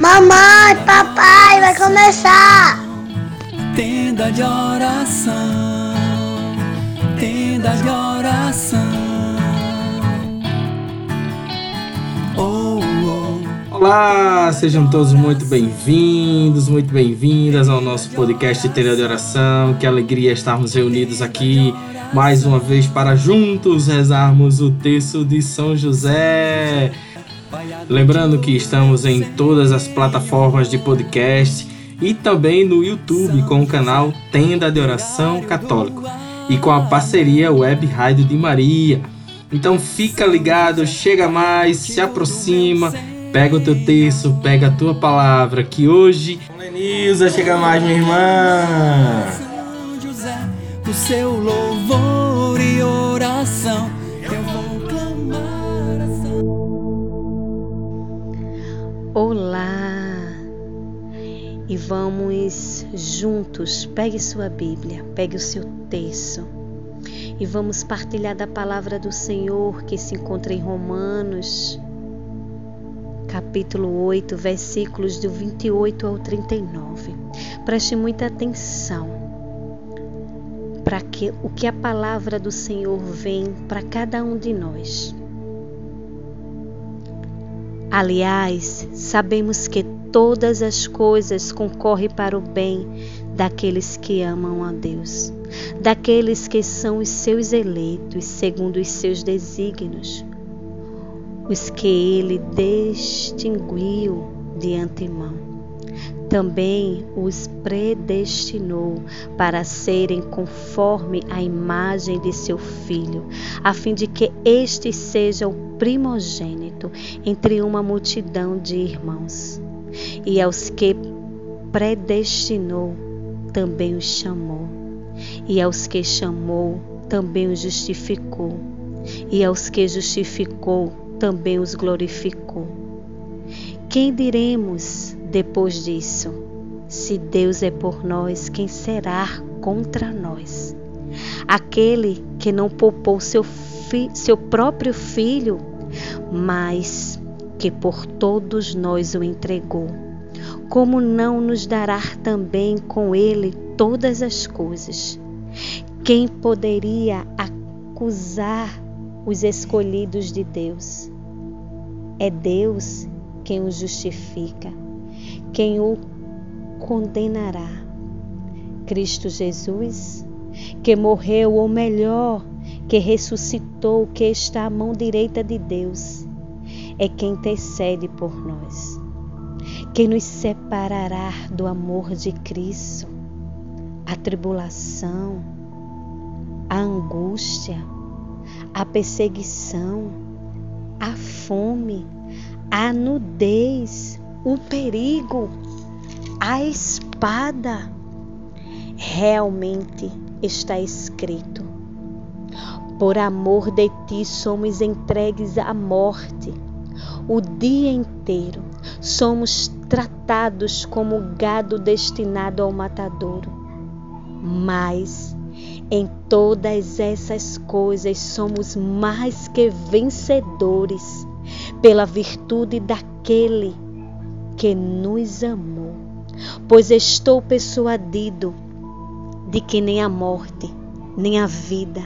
Mamãe, papai, vai começar! Tenda de oração, tenda de oração. Oh, oh. Olá, sejam todos muito bem-vindos, muito bem-vindas ao nosso podcast Tenda de Oração. Que alegria estarmos reunidos aqui mais uma vez para juntos rezarmos o texto de São José. Lembrando que estamos em todas as plataformas de podcast e também no YouTube com o canal Tenda de Oração Católico e com a parceria Web Rádio de Maria. Então fica ligado, chega mais, se aproxima, pega o teu texto, pega a tua palavra, que hoje. Lenilza, chega mais, minha irmã! O seu louvor e oração. Eu vou clamar a Olá! E vamos juntos, pegue sua Bíblia, pegue o seu texto e vamos partilhar da palavra do Senhor que se encontra em Romanos, capítulo 8, versículos do 28 ao 39. Preste muita atenção para que o que a palavra do Senhor vem para cada um de nós. Aliás, sabemos que todas as coisas concorrem para o bem daqueles que amam a Deus, daqueles que são os seus eleitos segundo os seus desígnios, os que ele distinguiu de antemão. Também os predestinou para serem conforme a imagem de seu filho, a fim de que este seja o primogênito entre uma multidão de irmãos. E aos que predestinou, também os chamou. E aos que chamou, também os justificou. E aos que justificou, também os glorificou. Quem diremos depois disso? Se Deus é por nós, quem será contra nós? Aquele que não poupou seu, fi, seu próprio filho, mas que por todos nós o entregou, como não nos dará também com ele todas as coisas? Quem poderia acusar os escolhidos de Deus? É Deus quem o justifica, quem o condenará. Cristo Jesus, que morreu, ou melhor, que ressuscitou, que está à mão direita de Deus, é quem intercede por nós. Quem nos separará do amor de Cristo? A tribulação, a angústia, a perseguição, a fome, a nudez, o perigo, a espada. Realmente está escrito: Por amor de ti somos entregues à morte. O dia inteiro somos tratados como gado destinado ao matadouro. Mas em todas essas coisas somos mais que vencedores pela virtude daquele que nos amou. Pois estou persuadido de que nem a morte, nem a vida,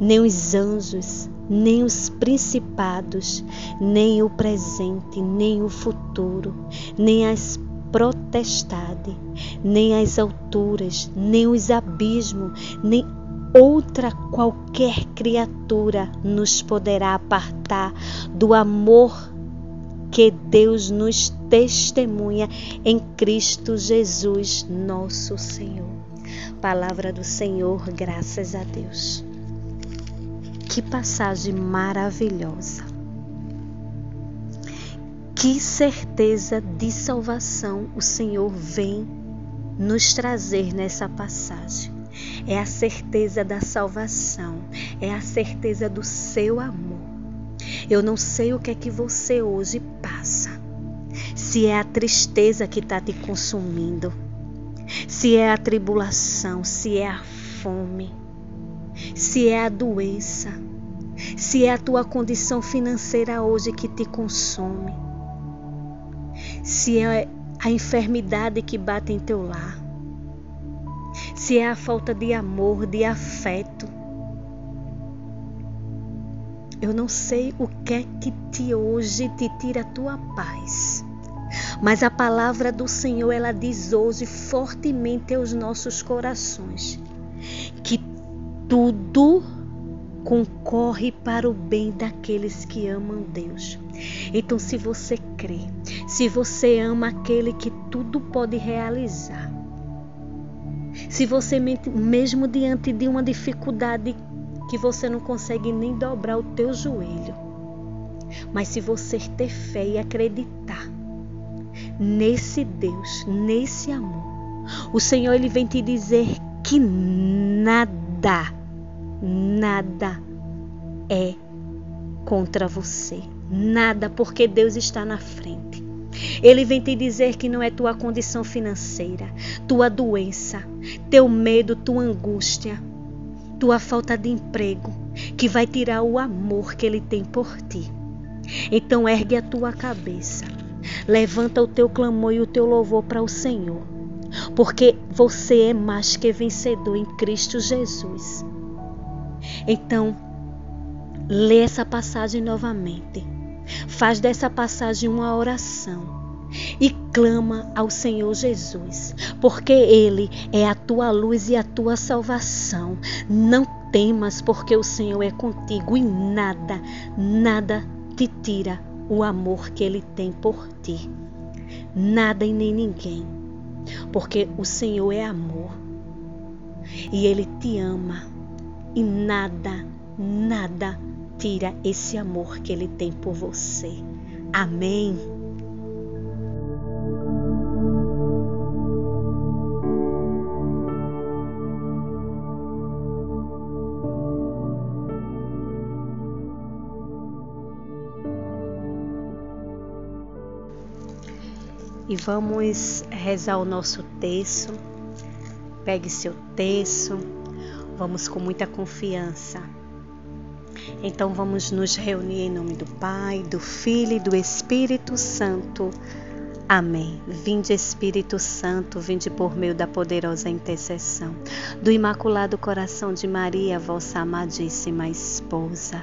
nem os anjos, nem os principados, nem o presente, nem o futuro, nem as protestade, nem as alturas, nem os abismos, nem outra qualquer criatura nos poderá apartar do amor que Deus nos testemunha em Cristo Jesus, nosso Senhor. Palavra do Senhor, graças a Deus. Que passagem maravilhosa. Que certeza de salvação o Senhor vem nos trazer nessa passagem. É a certeza da salvação, é a certeza do seu amor. Eu não sei o que é que você hoje passa. Se é a tristeza que está te consumindo, se é a tribulação, se é a fome, se é a doença, Se é a tua condição financeira hoje que te consome. Se é a enfermidade que bate em teu lar. Se é a falta de amor, de afeto. Eu não sei o que é que te hoje te tira a tua paz. Mas a palavra do Senhor, ela diz hoje fortemente aos nossos corações que tudo concorre para o bem daqueles que amam Deus. Então, se você crê, se você ama aquele que tudo pode realizar, se você mesmo diante de uma dificuldade que você não consegue nem dobrar o teu joelho, mas se você ter fé e acreditar nesse Deus, nesse amor, o Senhor ele vem te dizer que nada nada é contra você. Nada, porque Deus está na frente. Ele vem te dizer que não é tua condição financeira, tua doença, teu medo, tua angústia, tua falta de emprego que vai tirar o amor que ele tem por ti. Então ergue a tua cabeça, levanta o teu clamor e o teu louvor para o Senhor, porque você é mais que vencedor em Cristo Jesus. Então, lê essa passagem novamente. Faz dessa passagem uma oração e clama ao Senhor Jesus, porque Ele é a tua luz e a tua salvação. Não temas, porque o Senhor é contigo e nada, nada te tira o amor que Ele tem por ti. Nada e nem ninguém, porque o Senhor é amor e Ele te ama e nada, nada tira esse amor que Ele tem por você. Amém. E vamos rezar o nosso texto. Pegue seu texto Vamos com muita confiança. Então vamos nos reunir em nome do Pai, do Filho e do Espírito Santo. Amém. Vinde Espírito Santo, vinde por meio da poderosa intercessão do Imaculado Coração de Maria, vossa amadíssima esposa.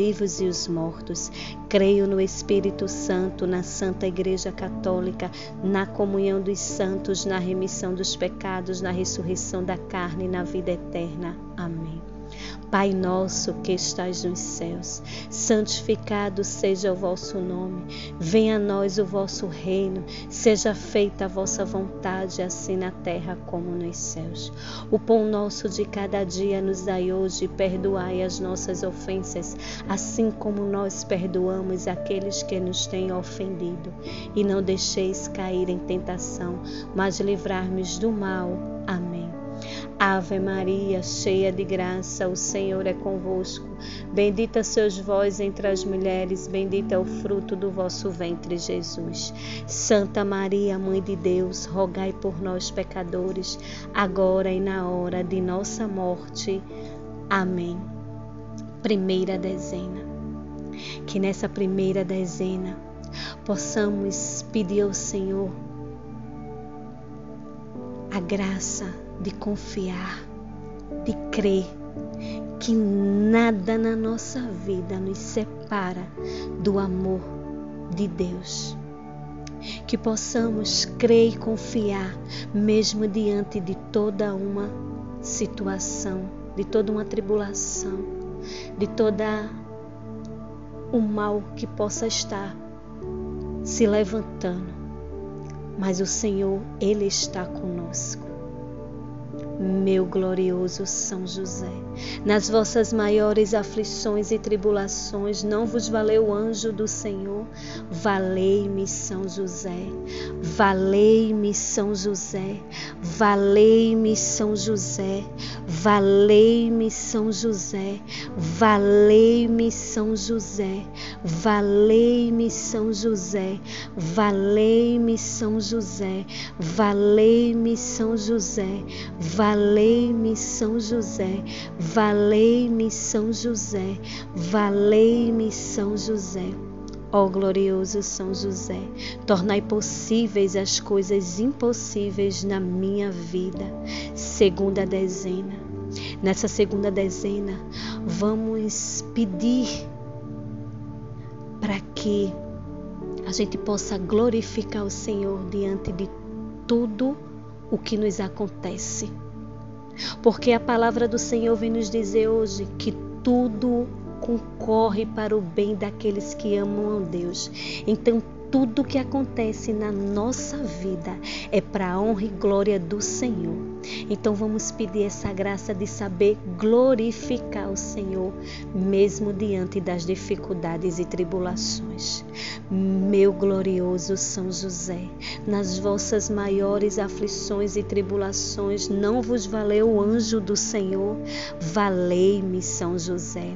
vivos e os mortos. Creio no Espírito Santo, na Santa Igreja Católica, na comunhão dos santos, na remissão dos pecados, na ressurreição da carne e na vida eterna. Amém. Pai nosso que estais nos céus, santificado seja o vosso nome. Venha a nós o vosso reino. Seja feita a vossa vontade, assim na terra como nos céus. O pão nosso de cada dia nos dai hoje, perdoai as nossas ofensas, assim como nós perdoamos aqueles que nos têm ofendido. E não deixeis cair em tentação, mas livrar-nos do mal. Amém. Ave Maria, cheia de graça, o Senhor é convosco. Bendita sois vós entre as mulheres, bendito é o fruto do vosso ventre, Jesus. Santa Maria, Mãe de Deus, rogai por nós, pecadores, agora e na hora de nossa morte. Amém. Primeira dezena. Que nessa primeira dezena possamos pedir ao Senhor a graça de confiar, de crer que nada na nossa vida nos separa do amor de Deus. Que possamos crer e confiar, mesmo diante de toda uma situação, de toda uma tribulação, de toda o mal que possa estar se levantando. Mas o Senhor, Ele está conosco meu glorioso São José, Nas vossas maiores aflições e tribulações, não vos valeu o anjo do Senhor? Valei-me, São José. Valei-me, São José. Valei-me, São José. Valei-me, São José. Valei-me, São José. Valei-me, São José. Valei-me, São José. Valei-me, São José. Valei-me, São José. Valei-me, São José. Valei-me, São José. Ó glorioso São José, tornai possíveis as coisas impossíveis na minha vida. Segunda dezena. Nessa segunda dezena, vamos pedir para que a gente possa glorificar o Senhor diante de tudo o que nos acontece. Porque a palavra do Senhor vem nos dizer hoje que tudo concorre para o bem daqueles que amam a Deus. Então, tudo que acontece na nossa vida é para a honra e glória do Senhor. Então vamos pedir essa graça de saber glorificar o Senhor, mesmo diante das dificuldades e tribulações. Meu glorioso São José, nas vossas maiores aflições e tribulações, não vos valeu o anjo do Senhor? Valei-me, São José.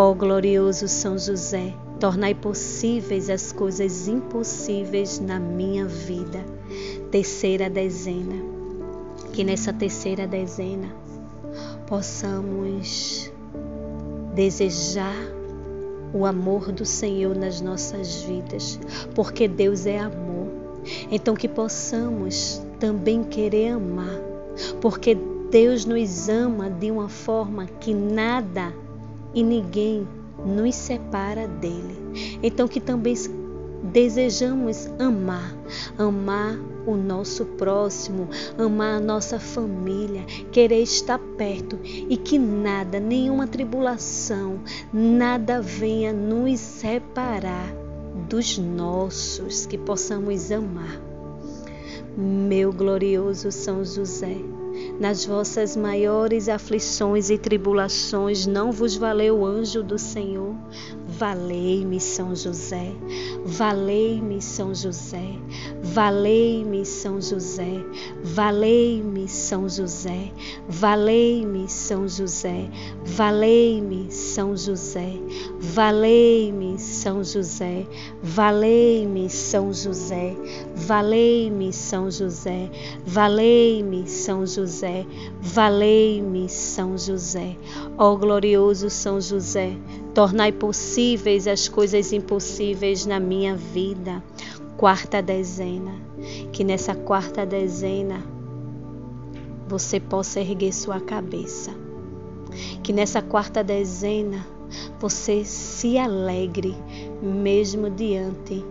Ó oh, glorioso São José, tornai possíveis as coisas impossíveis na minha vida. Terceira dezena. Que nessa terceira dezena possamos desejar o amor do Senhor nas nossas vidas, porque Deus é amor. Então que possamos também querer amar, porque Deus nos ama de uma forma que nada e ninguém nos separa dele. Então que também desejamos amar, amar o nosso próximo, amar a nossa família, querer estar perto e que nada, nenhuma tribulação, nada venha nos separar dos nossos, que possamos amar. Meu glorioso São José, nas vossas maiores aflições e tribulações, não vos valeu o anjo do Senhor? Valei-me, São José. Valei-me, São José. Valei-me, São José. Valei-me, São José. Valei-me, São José. Valei-me, São José. Valei-me, São José. Valei-me, São José. Valei-me, São José. Valei-me, São José. Valei-me, São José. Ó glorioso São José, tornai possíveis as coisas impossíveis na minha vida. Quarta dezena. Que nessa quarta dezena você possa erguer sua cabeça. Que nessa quarta dezena você se alegre, mesmo diante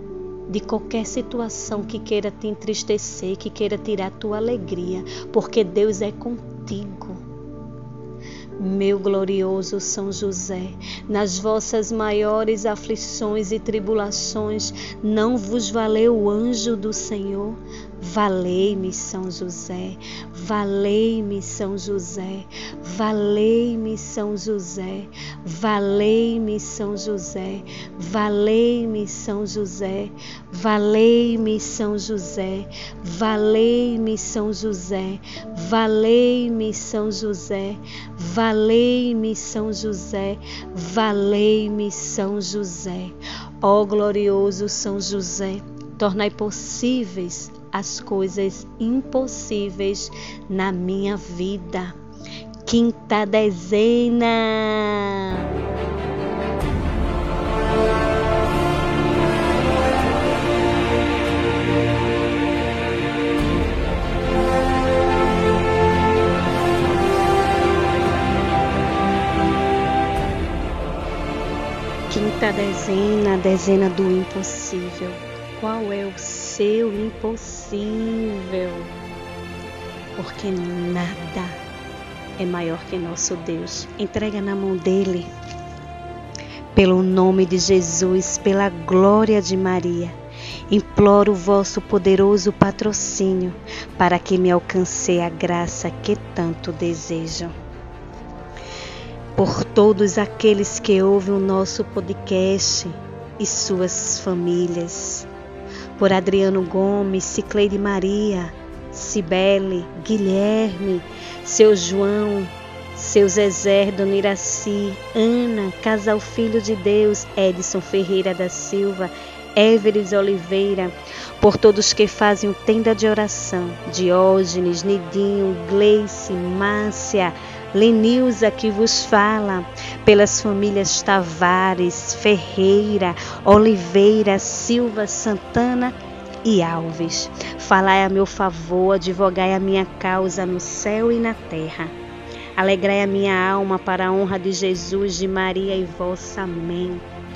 de qualquer situação que queira te entristecer, que queira tirar tua alegria, porque Deus é contigo. Meu glorioso São José, nas vossas maiores aflições e tribulações, não vos valeu o anjo do Senhor? Valei-me, São José, valei-me, São José, valei-me, São José, valei-me, São José, valei-me, São José, valei-me, São José, valei-me, São José, valei-me, São José, valei-me, São José, valei-me, São José. Ó glorioso São José, tornai possíveis as coisas impossíveis na minha vida. Quinta dezena. dezena, dezena do impossível. Qual é o seu impossível? Porque nada é maior que nosso Deus. Entrega na mão dele. Pelo nome de Jesus, pela glória de Maria, imploro o vosso poderoso patrocínio para que me alcance a graça que tanto desejo. Por todos aqueles que ouvem o nosso podcast e suas famílias. Por Adriano Gomes, Cicleide Maria, Cibele, Guilherme, seu João, seu Zezé, Dona Iraci, Ana, Casal Filho de Deus, Edson Ferreira da Silva, Everes Oliveira, por todos que fazem o tenda de oração, Diógenes, Nidinho, Gleice, Márcia, Lenilza que vos fala, pelas famílias Tavares, Ferreira, Oliveira, Silva, Santana e Alves. Falai a meu favor, advogai a minha causa no céu e na terra. Alegrai a minha alma para a honra de Jesus, de Maria e vossa. Amém.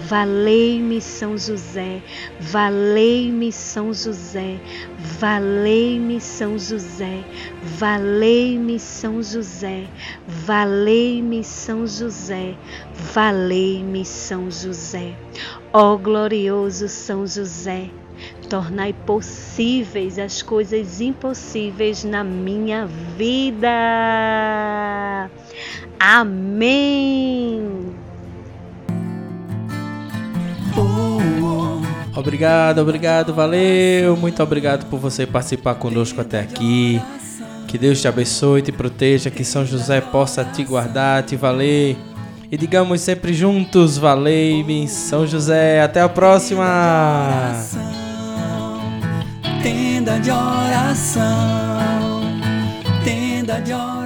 Valei-me São José, valei-me São José, valei-me São José, valei-me São José, valei-me São José, valei-me São José. Ó glorioso São José, tornai possíveis as coisas impossíveis na minha vida. Amém. Obrigado, obrigado, valeu. Muito obrigado por você participar conosco até aqui. Que Deus te abençoe, te proteja, que São José possa te guardar, te valer. E digamos sempre juntos, valei-me, São José. Até a próxima! Tenda de oração, tenda de oração.